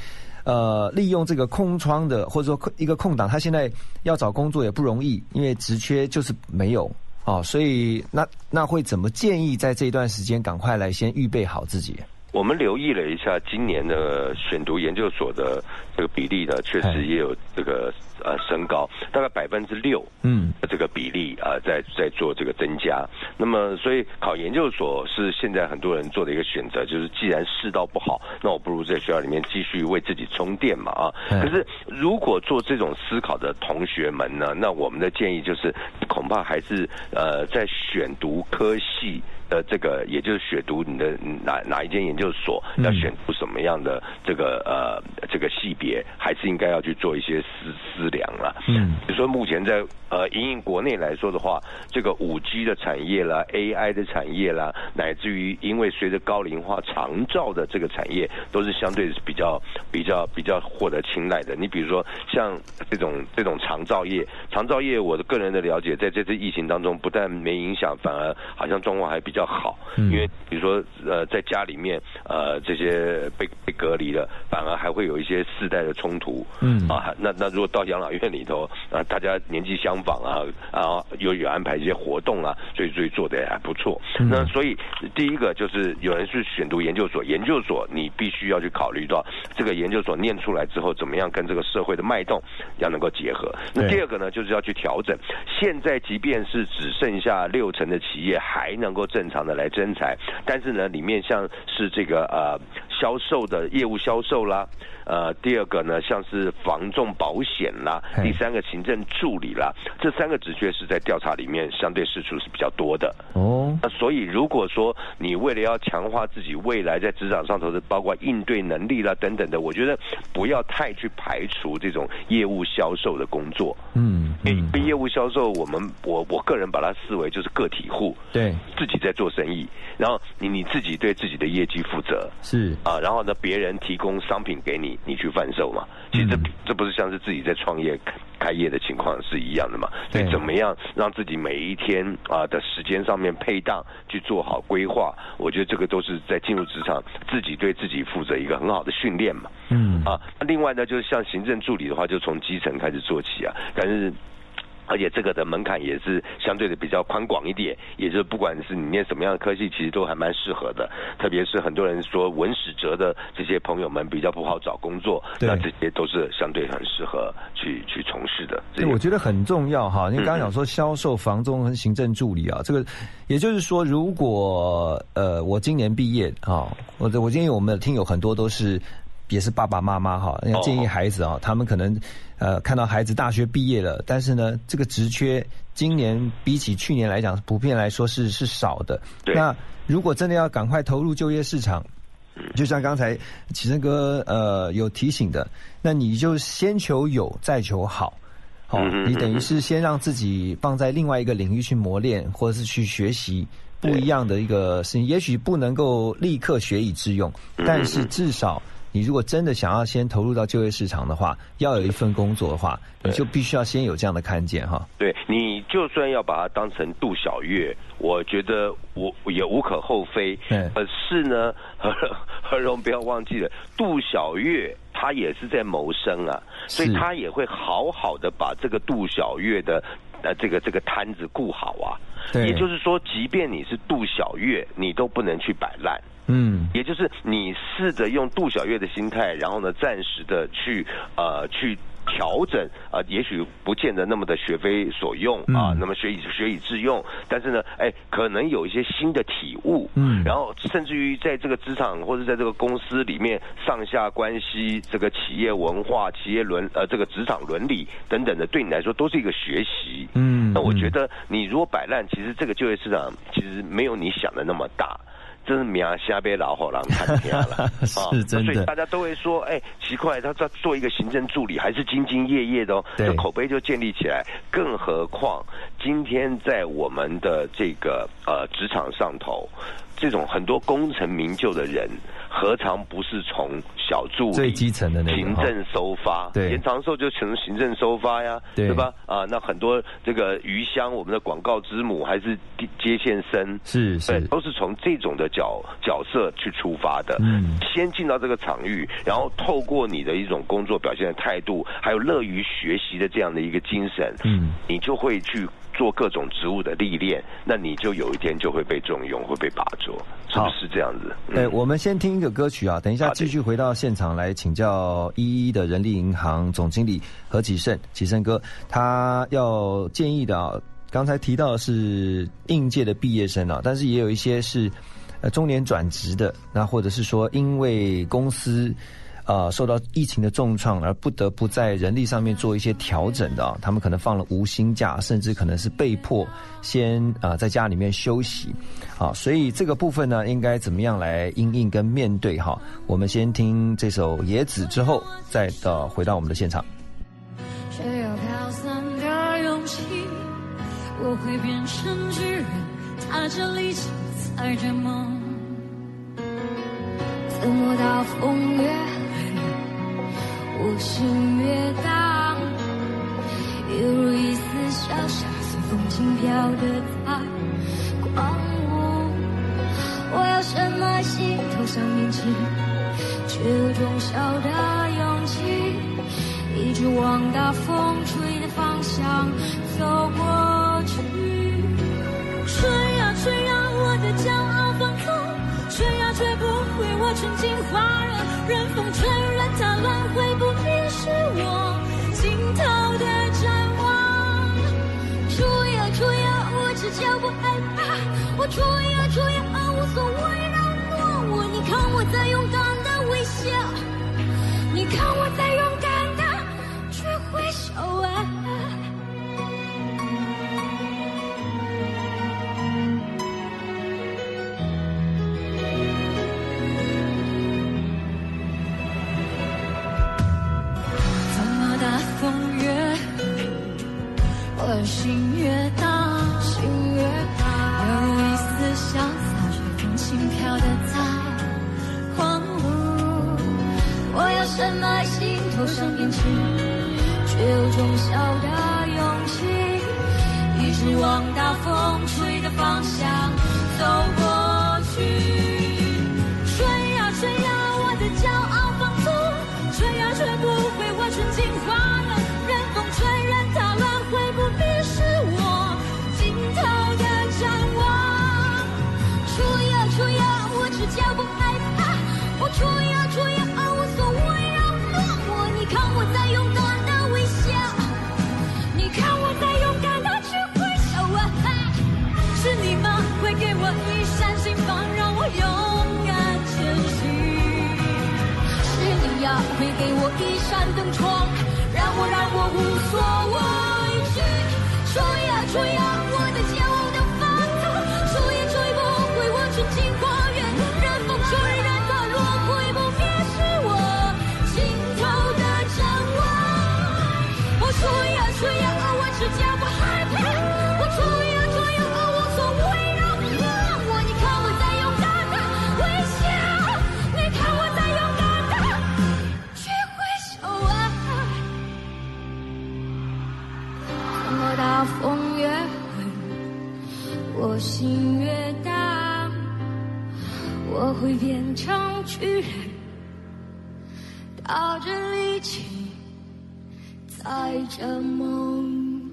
呃利用这个空窗的或者说一个空档？他现在要找工作也不容易，因为职缺就是没有哦，所以那那会怎么建议在这一段时间赶快来先预备好自己？我们留意了一下今年的选读研究所的这个比例呢，确实也有这个呃升高，大概百分之六，嗯，这个比例啊、呃、在在做这个增加。那么，所以考研究所是现在很多人做的一个选择，就是既然世道不好，那我不如在学校里面继续为自己充电嘛啊。可是如果做这种思考的同学们呢，那我们的建议就是，恐怕还是呃在选读科系。的这个，也就是选读你的哪哪一间研究所，要选出什么样的这个呃这个系别，还是应该要去做一些思思量了。嗯，比如说目前在呃，因应国内来说的话，这个五 G 的产业啦，AI 的产业啦，乃至于因为随着高龄化，长照的这个产业都是相对是比较比较比较获得青睐的。你比如说像这种这种长照业，长照业，我的个人的了解，在这次疫情当中，不但没影响，反而好像状况还比较好。因为比如说呃，在家里面呃这些被被隔离了，反而还会有一些世代的冲突。嗯啊，那那如果到养老院里头啊，大家年纪相访啊啊，又有安排一些活动啊，所以所以做的也还不错。那所以第一个就是有人是选读研究所，研究所你必须要去考虑到这个研究所念出来之后，怎么样跟这个社会的脉动要能够结合。那第二个呢，就是要去调整。现在即便是只剩下六成的企业还能够正常的来征才，但是呢，里面像是这个呃销售的业务销售啦。呃，第二个呢，像是防重保险啦，第三个行政助理啦，这三个职缺是在调查里面相对市处是比较多的。哦，那所以如果说你为了要强化自己未来在职场上头的包括应对能力啦等等的，我觉得不要太去排除这种业务销售的工作。嗯，因为业务销售，我们我我个人把它视为就是个体户，对，自己在做生意，然后你你自己对自己的业绩负责，是啊，然后呢，别人提供商品给你。你去贩售嘛？其实这这不是像是自己在创业开业的情况是一样的嘛？所以怎么样让自己每一天啊的时间上面配当去做好规划？我觉得这个都是在进入职场自己对自己负责一个很好的训练嘛。嗯啊，那另外呢，就是像行政助理的话，就从基层开始做起啊，但是。而且这个的门槛也是相对的比较宽广一点，也就是不管是你念什么样的科系，其实都还蛮适合的。特别是很多人说文史哲的这些朋友们比较不好找工作，那这些都是相对很适合去去从事的。对，我觉得很重要哈。因为刚刚讲说销售、房中和行政助理啊，这个也就是说，如果呃我今年毕业啊，我我建议我们的听友很多都是也是爸爸妈妈哈，要建议孩子啊，他们可能。呃，看到孩子大学毕业了，但是呢，这个职缺今年比起去年来讲，普遍来说是是少的。那如果真的要赶快投入就业市场，就像刚才启生哥呃有提醒的，那你就先求有，再求好。好，你等于是先让自己放在另外一个领域去磨练，或者是去学习不一样的一个事情。也许不能够立刻学以致用，但是至少。你如果真的想要先投入到就业市场的话，要有一份工作的话，你就必须要先有这样的看见哈。对，你就算要把它当成杜小月，我觉得我也无可厚非。嗯，可是呢，何 何荣不要忘记了，杜小月他也是在谋生啊，所以他也会好好的把这个杜小月的呃这个这个摊子顾好啊。对，也就是说，即便你是杜小月，你都不能去摆烂。嗯，也就是你试着用杜小月的心态，然后呢，暂时的去呃去调整啊，也许不见得那么的学非所用啊，那么学以学以致用，但是呢，哎，可能有一些新的体悟，嗯，然后甚至于在这个职场或者在这个公司里面，上下关系、这个企业文化、企业伦呃这个职场伦理等等的，对你来说都是一个学习，嗯，那我觉得你如果摆烂，其实这个就业市场其实没有你想的那么大。真是名下被老火狼看天了，是真的。所以大家都会说，哎，奇怪，他在做一个行政助理，还是兢兢业业的哦，这口碑就建立起来。更何况今天在我们的这个呃职场上头，这种很多功成名就的人。何尝不是从小助理、最基层的那行政收发？对，延长寿就从行政收发呀，对吧？啊，那很多这个余香，我们的广告之母还是接线生，是是，都是从这种的角角色去出发的。嗯，先进到这个场域，然后透过你的一种工作表现的态度，还有乐于学习的这样的一个精神，嗯，你就会去。做各种职务的历练，那你就有一天就会被重用，会被拔擢，是不是这样子？对，我们先听一个歌曲啊，等一下继续回到现场来请教一一的人力银行总经理何启胜，启胜哥，他要建议的啊，刚才提到的是应届的毕业生啊，但是也有一些是呃中年转职的，那或者是说因为公司。呃受到疫情的重创而不得不在人力上面做一些调整的啊，他们可能放了无薪假，甚至可能是被迫先啊在家里面休息好，所以这个部分呢，应该怎么样来应应跟面对哈？我们先听这首《野子》之后，再到回到我们的现场。需要飘散的勇气，我会变成巨人，踏着力气踩着梦。怎么大风越狠，我心越荡？犹如一丝小沙随风轻飘的在狂舞。我要什么心头上面气，却有种小的勇气，一直往大风吹的方向走过去。吹呀吹呀，我的骄傲，纯净花热，任风吹，任它乱，会不必是我尽头的展望。吹呀吹呀，我只叫不害怕，我吹呀吹呀，无所谓让落我。你看我在勇敢的微笑，你看我在勇敢的去挥手啊。心越大，心越大，有一丝潇洒，随风轻飘的在狂舞。我要深埋心头上变气，却有种小的勇气，一直往大风吹的方向走过去。我一扇灯窗，让我让我无所畏惧。吹呀吹呀，巨人，打着力气载着梦。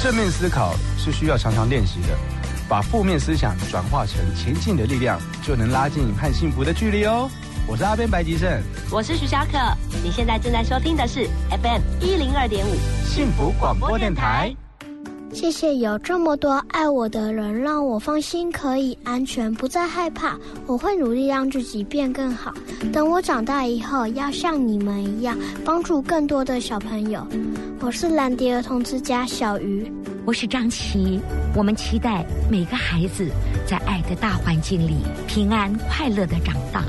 正面思考是需要常常练习的，把负面思想转化成前进的力量，就能拉近和幸福的距离哦。我是阿边白吉胜，我是徐小可，你现在正在收听的是 FM 一零二点五幸福广播电台。谢谢有这么多爱我的人，让我放心，可以安全，不再害怕。我会努力让自己变更好。等我长大以后，要像你们一样，帮助更多的小朋友。我是蓝迪儿童之家小鱼，我是张琪。我们期待每个孩子在爱的大环境里平安快乐的长大。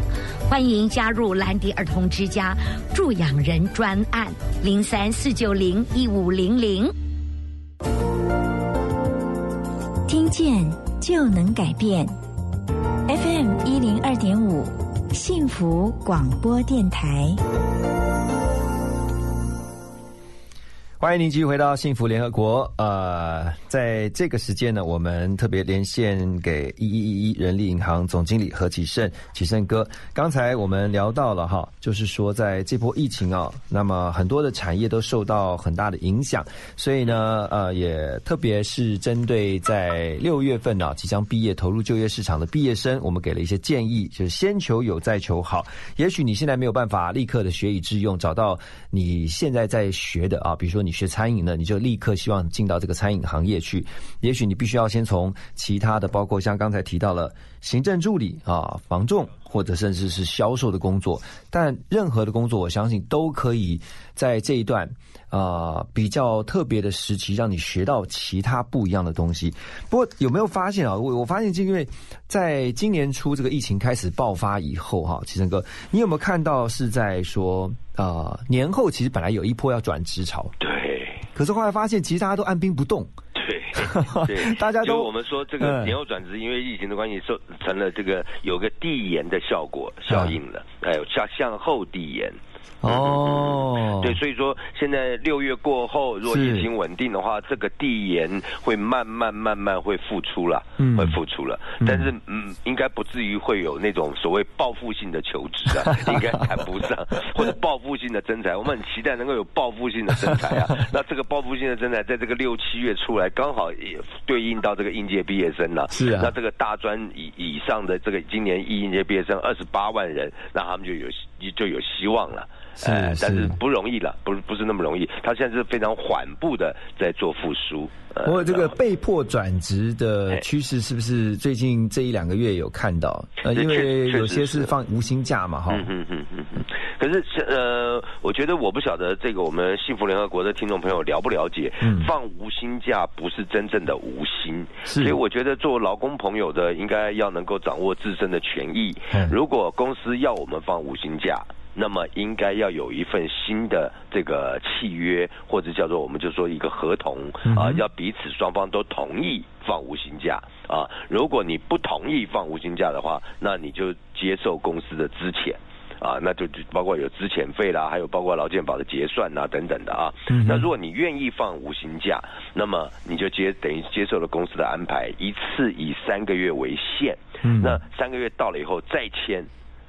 欢迎加入蓝迪儿童之家助养人专案零三四九零一五零零。听见就能改变，FM 一零二点五，幸福广播电台。欢迎您继续回到幸福联合国。呃，在这个时间呢，我们特别连线给一一一一人力银行总经理何启胜，启胜哥。刚才我们聊到了哈，就是说在这波疫情啊，那么很多的产业都受到很大的影响，所以呢，呃，也特别是针对在六月份呢、即将毕业投入就业市场的毕业生，我们给了一些建议，就是先求有再求好。也许你现在没有办法立刻的学以致用，找到你现在在学的啊，比如说。你学餐饮的，你就立刻希望进到这个餐饮行业去。也许你必须要先从其他的，包括像刚才提到了行政助理啊、房仲或者甚至是销售的工作，但任何的工作，我相信都可以在这一段啊、比较特别的时期，让你学到其他不一样的东西。不过有没有发现啊？我我发现，是因为在今年初这个疫情开始爆发以后，哈，齐生哥，你有没有看到是在说啊、年后其实本来有一波要转职潮，对，可是后来发现其实大家都按兵不动，对。对，大家都我们说这个嗯。年后转职，因为疫情的关系，受成了这个有个递延的效果效应了，哎，向向后递延。哦，对，所以说现在六月过后，如果疫情稳定的话，这个地延会慢慢慢慢会复出了，嗯会复出了。但是嗯，应该不至于会有那种所谓报复性的求职啊，应该谈不上，或者报复性的征才。我们很期待能够有报复性的征才啊。那这个报复性的征才，在这个六七月出来，刚好也对应到这个应届毕业生了。是啊那这个大专以以上的这个今年一应届毕业生二十八万人，那他们就有就有希望了。是呃但是是不容易了，不是不是那么容易。他现在是非常缓步的在做复苏。呃不过这个被迫转职的趋势是不是最近这一两个月有看到？呃，因为有些是是放无薪假嘛，哈。嗯嗯嗯嗯嗯。可是呃，我觉得我不晓得这个我们幸福联合国的听众朋友了不了解，嗯放无薪假不是真正的无薪，所以我觉得做劳工朋友的应该要能够掌握自身的权益。嗯如果公司要我们放无薪假。那么应该要有一份新的这个契约，或者叫做我们就说一个合同啊、要彼此双方都同意放无薪假啊。如果你不同意放无薪假的话，那你就接受公司的资遣。啊，那就就包括有资遣费啦，还有包括劳健保的结算啊等等的啊。嗯那如果你愿意放无薪假，那么你就接等于接受了公司的安排，一次以三个月为限。嗯那三个月到了以后再签。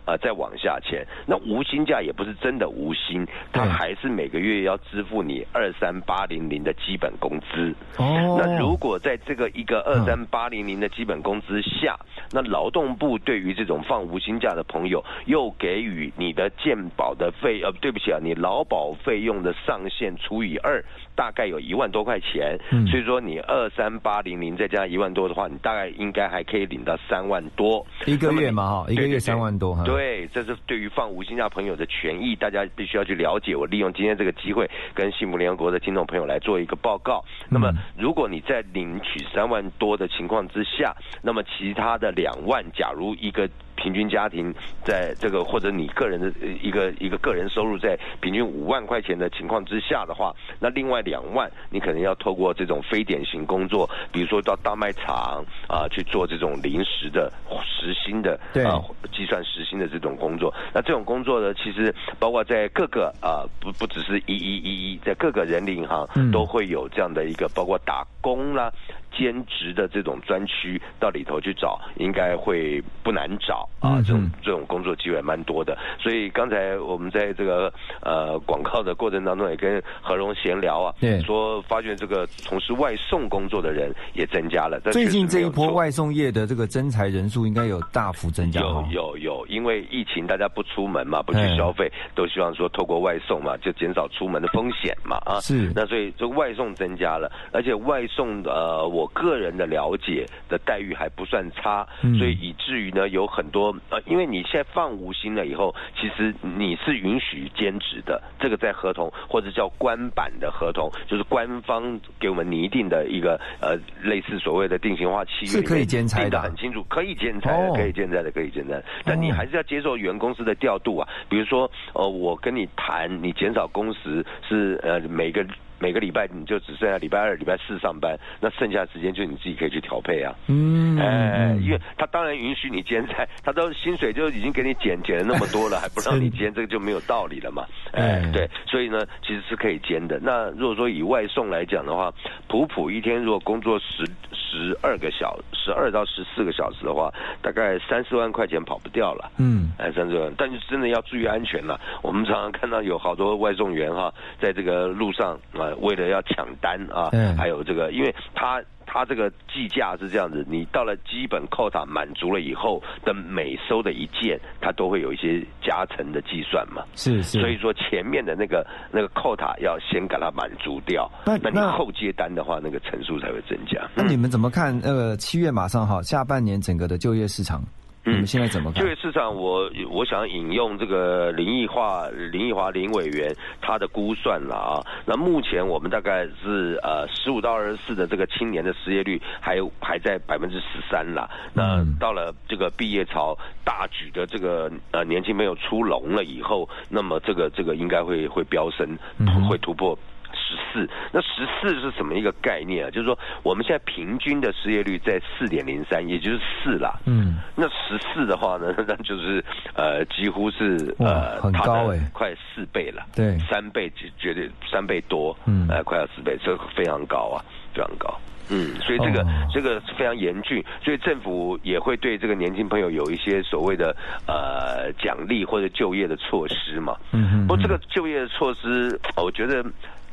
啊、再往下签，那无薪假也不是真的无薪，他还是每个月要支付你二三八零零的基本工资。哦那如果在这个一个二三八零零的基本工资下，那劳动部对于这种放无薪假的朋友，又给予你的健保的费呃，对不起啊，你劳保费用的上限除以二，大概有一万多块钱。嗯所以说你二三八零零再加一万多的话，你大概应该还可以领到三万多。一个月嘛，哈，一个月三万多哈。对，这是对于放无薪假朋友的权益，大家必须要去了解。我利用今天这个机会，跟幸福联合国的听众朋友来做一个报告。那么，如果你在领取三万多的情况之下，那么其他的两万，假如一个平均家庭在这个或者你个人的呃一个一个个人收入在平均五万块钱的情况之下的话，那另外两万你可能要透过这种非典型工作，比如说到大卖场啊、去做这种临时的时薪的对啊计算时薪的这种工作。那这种工作呢，其实包括在各个啊、不不只是一一一一，在各个人力银行嗯都会有这样的一个包括打工啦、兼职的这种专区，到里头去找，应该会不难找啊。嗯这种嗯这种工作机会蛮多的。所以刚才我们在这个呃广告的过程当中，也跟何荣闲聊啊，对说发现这个从事外送工作的人也增加了。最近这一波外。送业的这个增才人数应该有大幅增加有。有有，因为疫情大家不出门嘛，不去哎消费，都希望说透过外送嘛，就减少出门的风险嘛啊。是那所以这个外送增加了，而且外送呃，我个人的了解的待遇还不算差，嗯所以以至于呢有很多呃，因为你现在放无薪了以后，其实你是允许兼职的，这个在合同或者叫官版的合同，就是官方给我们拟定的一个呃类似所谓的定型化契约是可以兼差的啊很清楚，可以兼差的，哦可以兼差的，可以兼差的，但你还是要接受原公司的调度啊。比如说，呃，我跟你谈，你减少工时是呃每个。每个礼拜你就只剩下礼拜二、礼拜四上班，那剩下的时间就你自己可以去调配啊。嗯，哎，嗯因为他当然允许你兼菜，他都薪水就已经给你减减了那么多了，还不让你 兼，这个就没有道理了嘛。哎哎，对，所以呢，其实是可以兼的。那如果说以外送来讲的话，普普一天如果工作十十二个小十二到十四个小时的话，大概三四万块钱跑不掉了。嗯，哎，三四万，但是真的要注意安全了。我们常常看到有好多外送员哈，在这个路上啊、为了要抢单啊，嗯还有这个，因为他它这个计价是这样子，你到了基本扣塔满足了以后的每收的一件，它都会有一些加成的计算嘛。是是，所以说前面的那个那个扣塔要先给它满足掉，那那你后接单的话，那个层数才会增加。那你们怎么看？呃，七月马上哈，下半年整个的就业市场，你们现在怎么看就？业市场我，我想引用这个林奕华林奕华林委员他的估算了啊。那目前我们大概是呃十五到二十四的这个青年的失业率还有还在百分之十三啦。那到了这个毕业潮大举的这个呃年轻朋友出笼了以后，那么这个这个应该会会飙升，会突破。十四，那十四是什么一个概念啊？就是说我们现在平均的失业率在四点零三，也就是四啦。嗯，那十四的话呢，那就是呃几乎是呃很高欸快四倍了。对三倍绝绝对三倍多，嗯呃快要四倍，这非常高啊，非常高。嗯，所以这个、哦这个非常严峻，所以政府也会对这个年轻朋友有一些所谓的呃奖励或者就业的措施嘛。嗯哼不过这个就业的措施，我觉得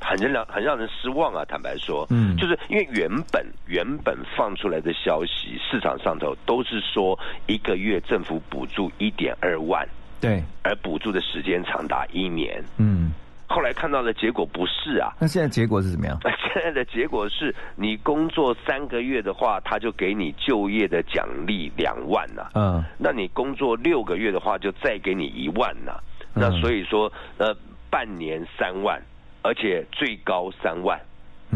很让很让人失望啊。坦白说，嗯。就是因为原本原本放出来的消息，市场上头都是说一个月政府补助一点二万，对，而补助的时间长达一年。嗯，后来看到的结果不是啊，那现在结果是怎么样？现在的结果是你工作三个月的话，他就给你就业的奖励两万呐、嗯。那你工作六个月的话，就再给你一万呐、那所以说，呃，半年三万，而且最高三万，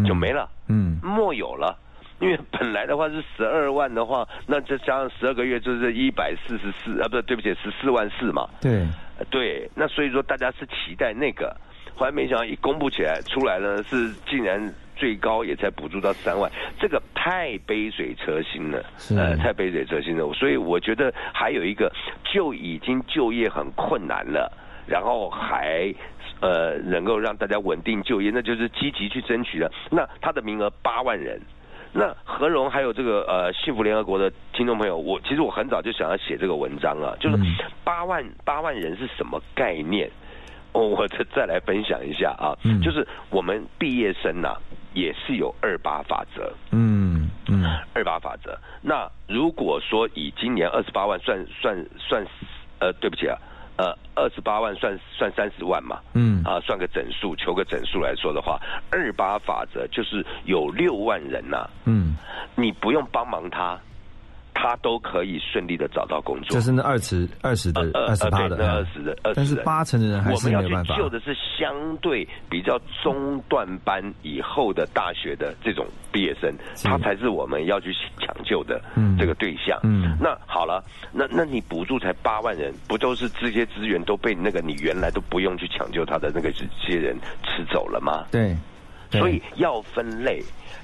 就没了，嗯没有了。因为本来的话是十二万的话，那再加上十二个月就是一百四十四啊，不是，对不起，十四万四嘛。对，呃对，那所以说大家是期待那个，后来没想到一公布起来出来呢，是竟然最高也才补助到三万，这个太杯水车薪了，呃，太杯水车薪了。所以我觉得还有一个，就已经就业很困难了，然后还。呃，能够让大家稳定就业，那就是积极去争取的。那他的名额八万人，那何荣还有这个呃幸福联合国的听众朋友，我其实我很早就想要写这个文章啊，就是八万八万人是什么概念？哦，我再再来分享一下啊，就是我们毕业生呐、也是有二八法则，嗯嗯，二八法则。那如果说以今年二十八万算算算，呃，对不起啊，呃，二十八万算算三十万嘛，嗯。啊，算个整数，求个整数来说的话，二八法则就是有六万人呐、嗯，你不用帮忙他，他都可以顺利的找到工作。就是那二十二十的呃二十八的，二十的二十，但是八成的人还我们要去是没有办法。救的是相对比较中段班以后的大学的这种毕业生，他才是我们要去抢救的嗯这个对象。嗯那好了，那那你补助才八万人，不都是这些资源都被那个你原来都不用去抢救他的那个这些人吃走了吗？对所以要分类。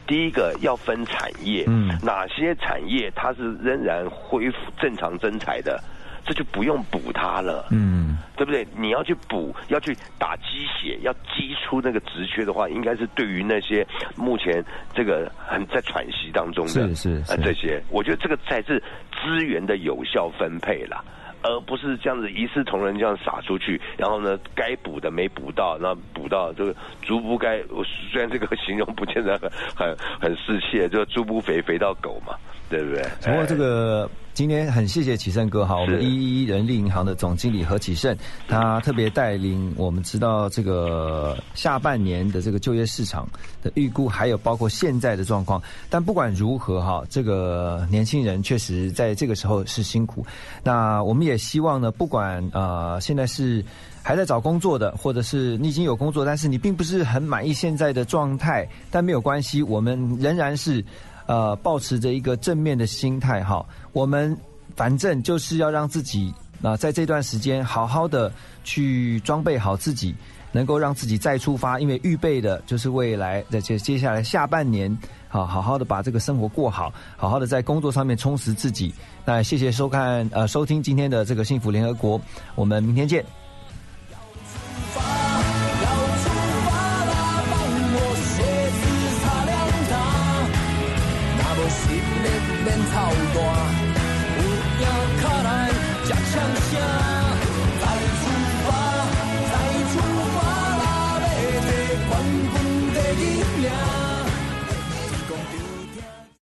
第一个要分产业，嗯哪些产业它是仍然恢复正常增财的，这就不用补它了。嗯对不对？你要去补，要去打鸡血，要激出那个职缺的话，应该是对于那些目前这个很在喘息当中的是是是呃这些，我觉得这个才是资源的有效分配啦。而不是这样子一视同仁这样撒出去，然后呢，该补的没补到，那补到这个猪不该，虽然这个形容不见得很很很适切，就猪不肥肥到狗嘛，对不对？不过这个今天很谢谢启胜哥哈，我们一一人力银行的总经理何启胜，他特别带领我们知道这个下半年的这个就业市场的预估，还有包括现在的状况。但不管如何哈，这个年轻人确实在这个时候是辛苦。那我们也希望呢，不管呃现在是。还在找工作的，或者是你已经有工作，但是你并不是很满意现在的状态，但没有关系，我们仍然是呃保持着一个正面的心态哈。我们反正就是要让自己啊、在这段时间好好的去装备好自己，能够让自己再出发，因为预备的就是未来的接接下来下半年，好好好的把这个生活过好，好好的在工作上面充实自己。那谢谢收看呃收听今天的这个幸福联合国，我们明天见。